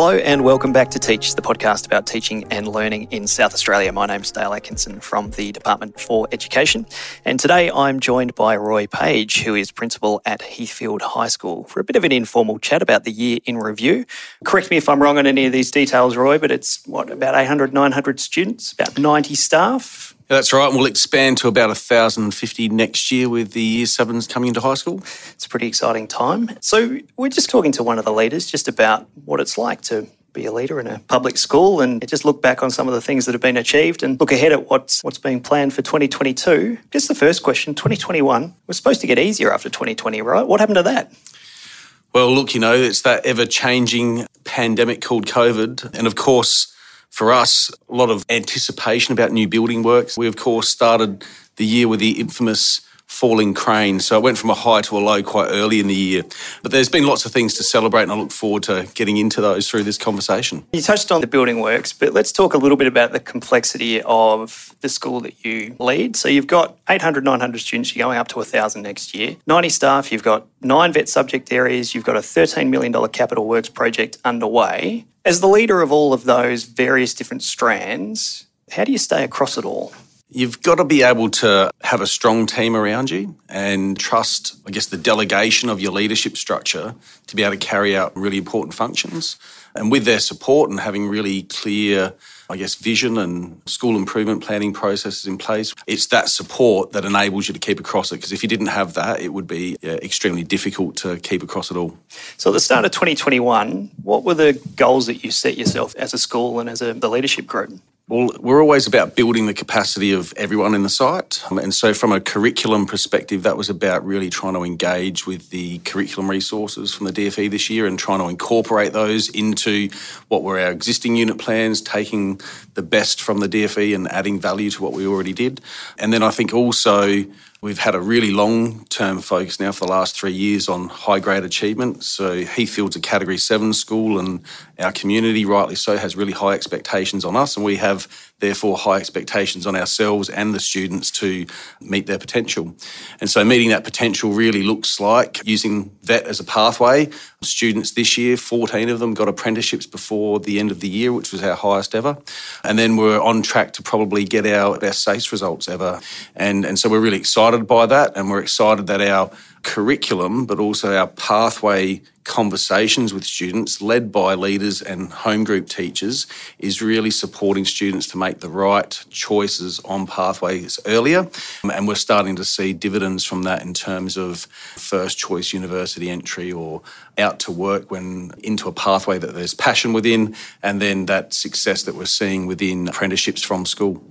Hello and welcome back to Teach, the podcast about teaching and learning in South Australia. My name's Dale Atkinson from the Department for Education, and today I'm joined by Roy Page, who is principal at Heathfield High School, for a bit of an informal chat about the year in review. Correct me if I'm wrong on any of these details, Roy, but it's what, about 800, 900 students, about 90 staff? Yeah, that's right. And we'll expand to about 1,050 next year with the year sevens coming into high school. It's a pretty exciting time. So, we're just talking to one of the leaders just about what it's like to be a leader in a public school and just look back on some of the things that have been achieved and look ahead at what's what's being planned for 2022. Just the first question, 2021 was supposed to get easier after 2020, right? What happened to that? Well, look, you know, it's that ever-changing pandemic called COVID and of course for us, a lot of anticipation about new building works. We, of course, started the year with the infamous falling crane. So it went from a high to a low quite early in the year. But there's been lots of things to celebrate, and I look forward to getting into those through this conversation. You touched on the building works, but let's talk a little bit about the complexity of the school that you lead. So you've got 800, 900 students, you're going up to 1,000 next year, 90 staff, you've got nine VET subject areas, you've got a $13 million capital works project underway. As the leader of all of those various different strands, how do you stay across it all? You've got to be able to have a strong team around you and trust, I guess, the delegation of your leadership structure to be able to carry out really important functions. And with their support and having really clear, I guess, vision and school improvement planning processes in place, it's that support that enables you to keep across it. Because if you didn't have that, it would be yeah, extremely difficult to keep across it all. So at the start of 2021, what were the goals that you set yourself as a school and as a, the leadership group? Well, we're always about building the capacity of everyone in the site. And so, from a curriculum perspective, that was about really trying to engage with the curriculum resources from the DFE this year and trying to incorporate those into what were our existing unit plans, taking the best from the DFE and adding value to what we already did. And then I think also We've had a really long term focus now for the last three years on high grade achievement. So, Heathfield's a category seven school, and our community, rightly so, has really high expectations on us. And we have, therefore, high expectations on ourselves and the students to meet their potential. And so, meeting that potential really looks like using VET as a pathway. Students this year, 14 of them got apprenticeships before the end of the year, which was our highest ever. And then we're on track to probably get our best SACE results ever. And, and so, we're really excited by that, and we're excited that our curriculum, but also our pathway conversations with students, led by leaders and home group teachers, is really supporting students to make the right choices on pathways earlier. Um, and we're starting to see dividends from that in terms of first choice university entry or out to work when into a pathway that there's passion within, and then that success that we're seeing within apprenticeships from school.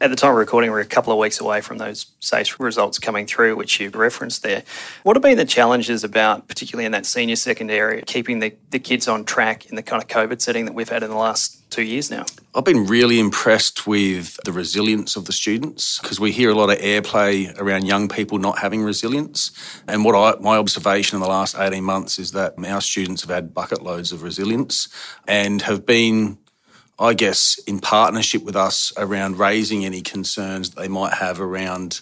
At the time of recording, we're a couple of weeks away from those SACE results coming through, which you referenced there. What have been the challenges about, particularly in that senior secondary, keeping the, the kids on track in the kind of COVID setting that we've had in the last two years now? I've been really impressed with the resilience of the students because we hear a lot of airplay around young people not having resilience. And what I, my observation in the last 18 months is that our students have had bucket loads of resilience and have been I guess, in partnership with us around raising any concerns they might have around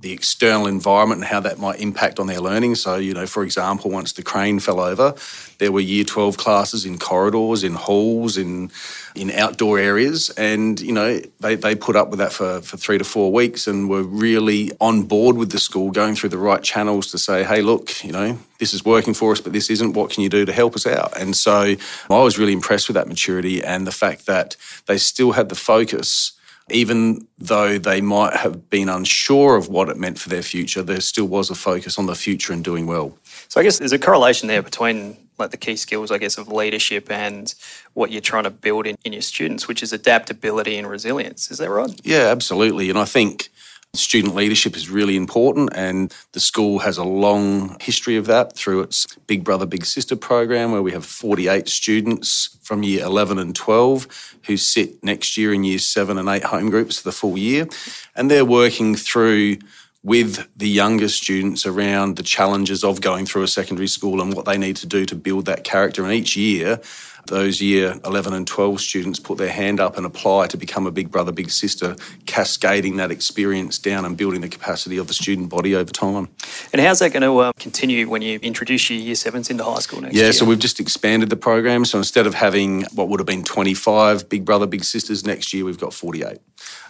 the external environment and how that might impact on their learning. So, you know, for example, once the crane fell over, there were year 12 classes in corridors, in halls, in in outdoor areas. And, you know, they, they put up with that for, for three to four weeks and were really on board with the school, going through the right channels to say, hey, look, you know, this is working for us, but this isn't. What can you do to help us out? And so I was really impressed with that maturity and the fact that they still had the focus even though they might have been unsure of what it meant for their future, there still was a focus on the future and doing well. So I guess there's a correlation there between like the key skills, I guess, of leadership and what you're trying to build in, in your students, which is adaptability and resilience. Is that right? Yeah, absolutely. And I think Student leadership is really important, and the school has a long history of that through its Big Brother Big Sister program, where we have 48 students from year 11 and 12 who sit next year in year 7 and 8 home groups for the full year. And they're working through with the younger students around the challenges of going through a secondary school and what they need to do to build that character. And each year, those year 11 and 12 students put their hand up and apply to become a big brother, big sister, cascading that experience down and building the capacity of the student body over time. And how's that going to uh, continue when you introduce your year sevens into high school next yeah, year? Yeah, so we've just expanded the program. So instead of having what would have been 25 big brother, big sisters next year, we've got 48.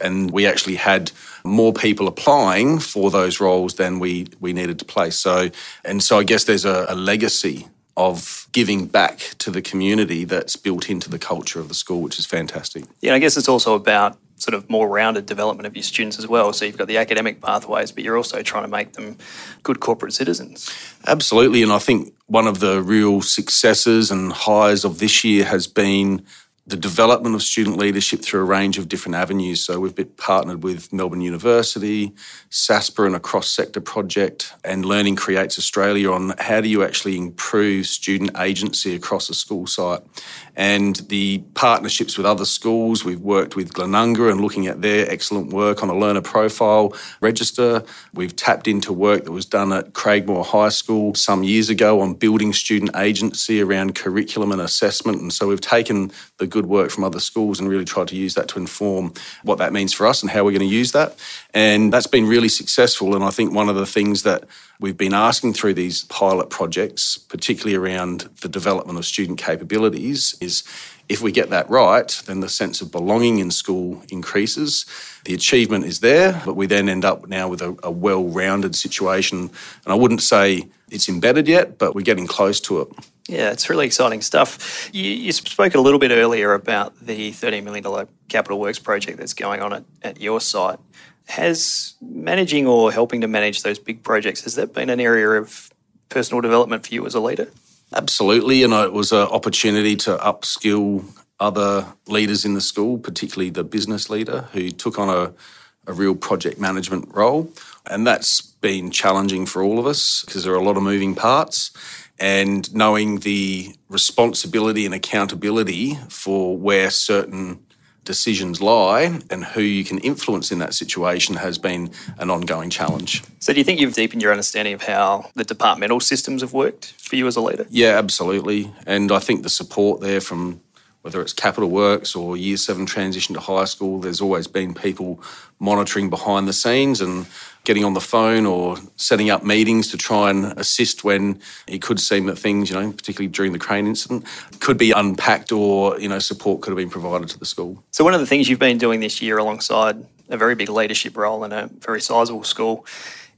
And we actually had more people applying for those roles than we, we needed to place. So, and so I guess there's a, a legacy of giving back to the community that's built into the culture of the school, which is fantastic. Yeah, I guess it's also about sort of more rounded development of your students as well. So you've got the academic pathways, but you're also trying to make them good corporate citizens. Absolutely. And I think one of the real successes and highs of this year has been the development of student leadership through a range of different avenues. So we've been partnered with Melbourne University, SASPA and a cross-sector project, and Learning Creates Australia on how do you actually improve student agency across a school site. And the partnerships with other schools, we've worked with Glenunga and looking at their excellent work on a learner profile register. We've tapped into work that was done at Craigmore High School some years ago on building student agency around curriculum and assessment. And so we've taken the good work from other schools and really tried to use that to inform what that means for us and how we're going to use that. And that's been really successful. And I think one of the things that we've been asking through these pilot projects, particularly around the development of student capabilities, is if we get that right, then the sense of belonging in school increases. The achievement is there, but we then end up now with a, a well rounded situation. And I wouldn't say it's embedded yet, but we're getting close to it. Yeah, it's really exciting stuff. You, you, spoke a little bit earlier about the $30 million capital works project that's going on at, at your site. Has managing or helping to manage those big projects, has that been an area of personal development for you as a leader? Absolutely. And it was an opportunity to upskill other leaders in the school, particularly the business leader who took on a, a real project management role. And that's been challenging for all of us because there are a lot of moving parts and knowing the responsibility and accountability for where certain decisions lie and who you can influence in that situation has been an ongoing challenge. So, do you think you've deepened your understanding of how the departmental systems have worked for you as a leader? Yeah, absolutely. And I think the support there from whether it's capital works or year seven transition to high school, there's always been people monitoring behind the scenes and getting on the phone or setting up meetings to try and assist when it could seem that things, you know, particularly during the crane incident, could be unpacked or, you know, support could have been provided to the school. So, one of the things you've been doing this year alongside a very big leadership role in a very sizable school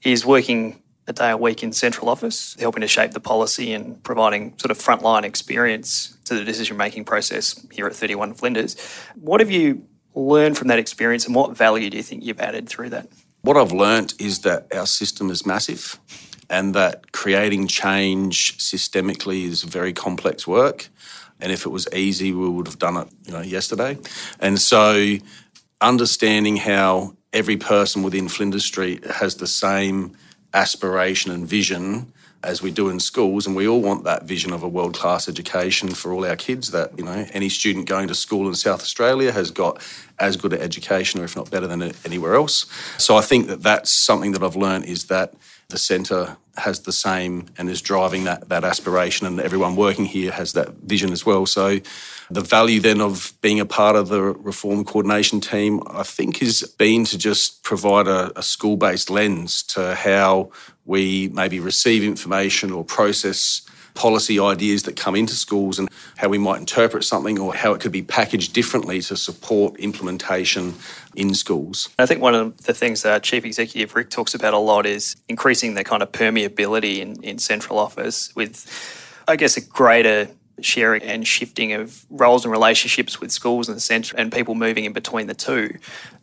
is working a day a week in central office, helping to shape the policy and providing sort of frontline experience to the decision making process here at 31 Flinders. What have you learned from that experience and what value do you think you've added through that? What I've learnt is that our system is massive and that creating change systemically is very complex work. And if it was easy, we would have done it, you know, yesterday. And so understanding how every person within Flinders Street has the same aspiration and vision as we do in schools and we all want that vision of a world class education for all our kids that you know any student going to school in South Australia has got as good an education or if not better than anywhere else. So I think that that's something that I've learned is that the centre has the same and is driving that that aspiration and everyone working here has that vision as well. So the value then of being a part of the reform coordination team, I think, has been to just provide a, a school based lens to how we maybe receive information or process policy ideas that come into schools and how we might interpret something or how it could be packaged differently to support implementation in schools. I think one of the things that Chief Executive Rick talks about a lot is increasing the kind of permeability in, in central office with, I guess, a greater sharing and shifting of roles and relationships with schools and centre and people moving in between the two.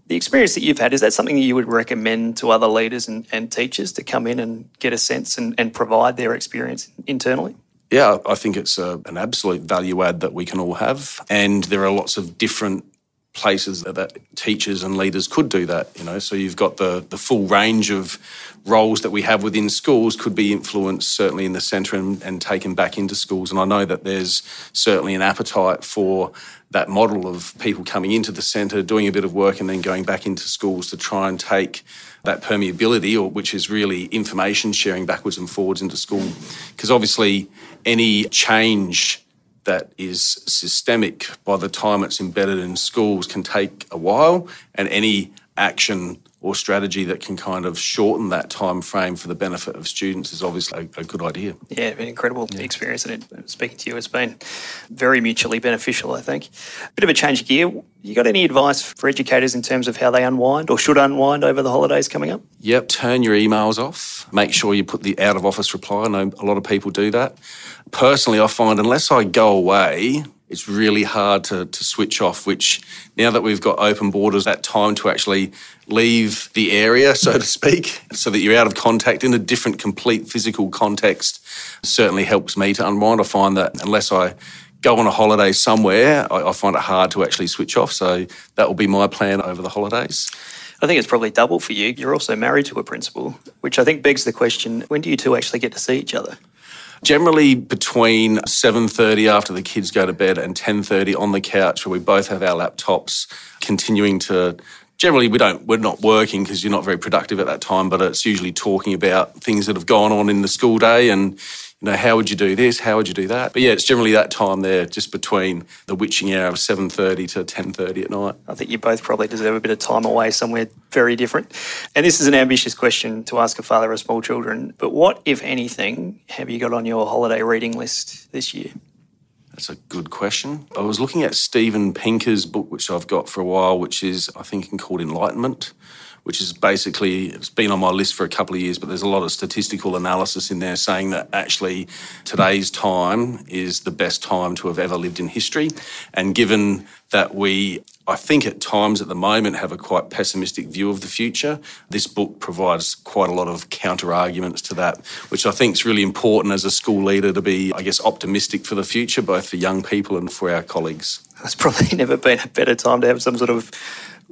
The experience that you've had, is that something that you would recommend to other leaders and, and teachers to come in and get a sense and, and provide their experience internally? Yeah, I think it's a, an absolute value add that we can all have. And there are lots of different places that, that, teachers and leaders could do that. You know, so you've got the the full range of roles that we have within schools could be influenced certainly in the centre and, and taken back into schools. And I know that there's certainly an appetite for that model of people coming into the centre, doing a bit of work, and then going back into schools to try and take that permeability, or which is really information sharing backwards and forwards into school. Because obviously, any change that is systemic by the time it's embedded in schools can take a while, and any action or strategy that can kind of shorten that time frame for the benefit of students is obviously a, a good idea. Yeah, an incredible yeah. experience, and speaking to you, it's been very mutually beneficial. I think. Bit of a change of gear. You got any advice for educators in terms of how they unwind or should unwind over the holidays coming up? Yep, turn your emails off. Make sure you put the out of office reply. I know a lot of people do that. Personally, I find unless I go away it's really hard to, to switch off, which now that we've got open borders, that time to actually leave the area, so to speak, so that you're out of contact in a different, complete physical context certainly helps me to unwind. I find that unless I go on a holiday somewhere, I, I find it hard to actually switch off. So that will be my plan over the holidays. I think it's probably double for you. You're also married to a principal, which I think begs the question when do you two actually get to see each other? Generally between 7:30 after the kids go to bed and 10:30 on the couch where we both have our laptops continuing to generally we don't we're not working because you're not very productive at that time but it's usually talking about things that have gone on in the school day and you know, how would you do this? How would you do that? But yeah, it's generally that time there, just between the witching hour of 7.30 to 10.30 at night. I think you both probably deserve a bit of time away somewhere very different. And this is an ambitious question to ask a father of small children, but what, if anything, have you got on your holiday reading list this year? That's a good question. I was looking at Steven Pinker's book, which I've got for a while, which is, I think, called Enlightenment which is basically it's been on my list for a couple of years, but there's a lot of statistical analysis in there saying that actually today's time is the best time to have ever lived in history. And given that we I think at times at the moment have a quite pessimistic view of the future. This book provides quite a lot of counter arguments to that, which I think is really important as a school leader to be, I guess, optimistic for the future, both for young people and for our colleagues. It's probably never been a better time to have some sort of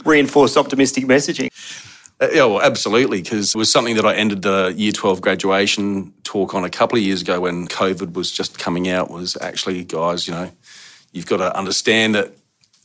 reinforced optimistic messaging. Uh, yeah, well, absolutely, because it was something that I ended the year 12 graduation talk on a couple of years ago when COVID was just coming out was actually, guys, you know, you've got to understand that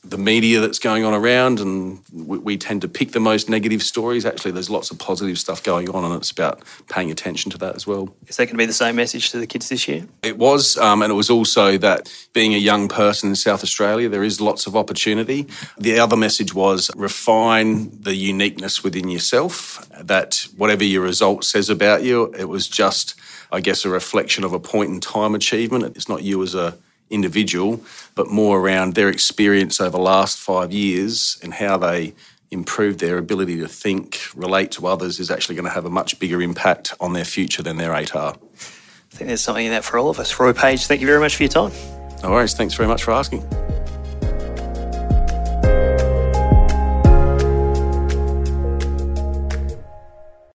the media that's going on around, and we, we, tend to pick the most negative stories. Actually, there's lots of positive stuff going on, and it's about paying attention to that as well. Is that going to be the same message to the kids this year? It was, um, and it was also that being a young person in South Australia, there is lots of opportunity. The other message was refine the uniqueness within yourself, that whatever your result says about you, it was just, I guess, a reflection of a point in time achievement. It's not you as a individual, but more around their experience over the last five years and how they improved their ability to think, relate to others is actually going to have a much bigger impact on their future than their ATAR. I think there's something in that for all of us. Roy Page, thank you very much for your time. No worries. Thanks very much for asking.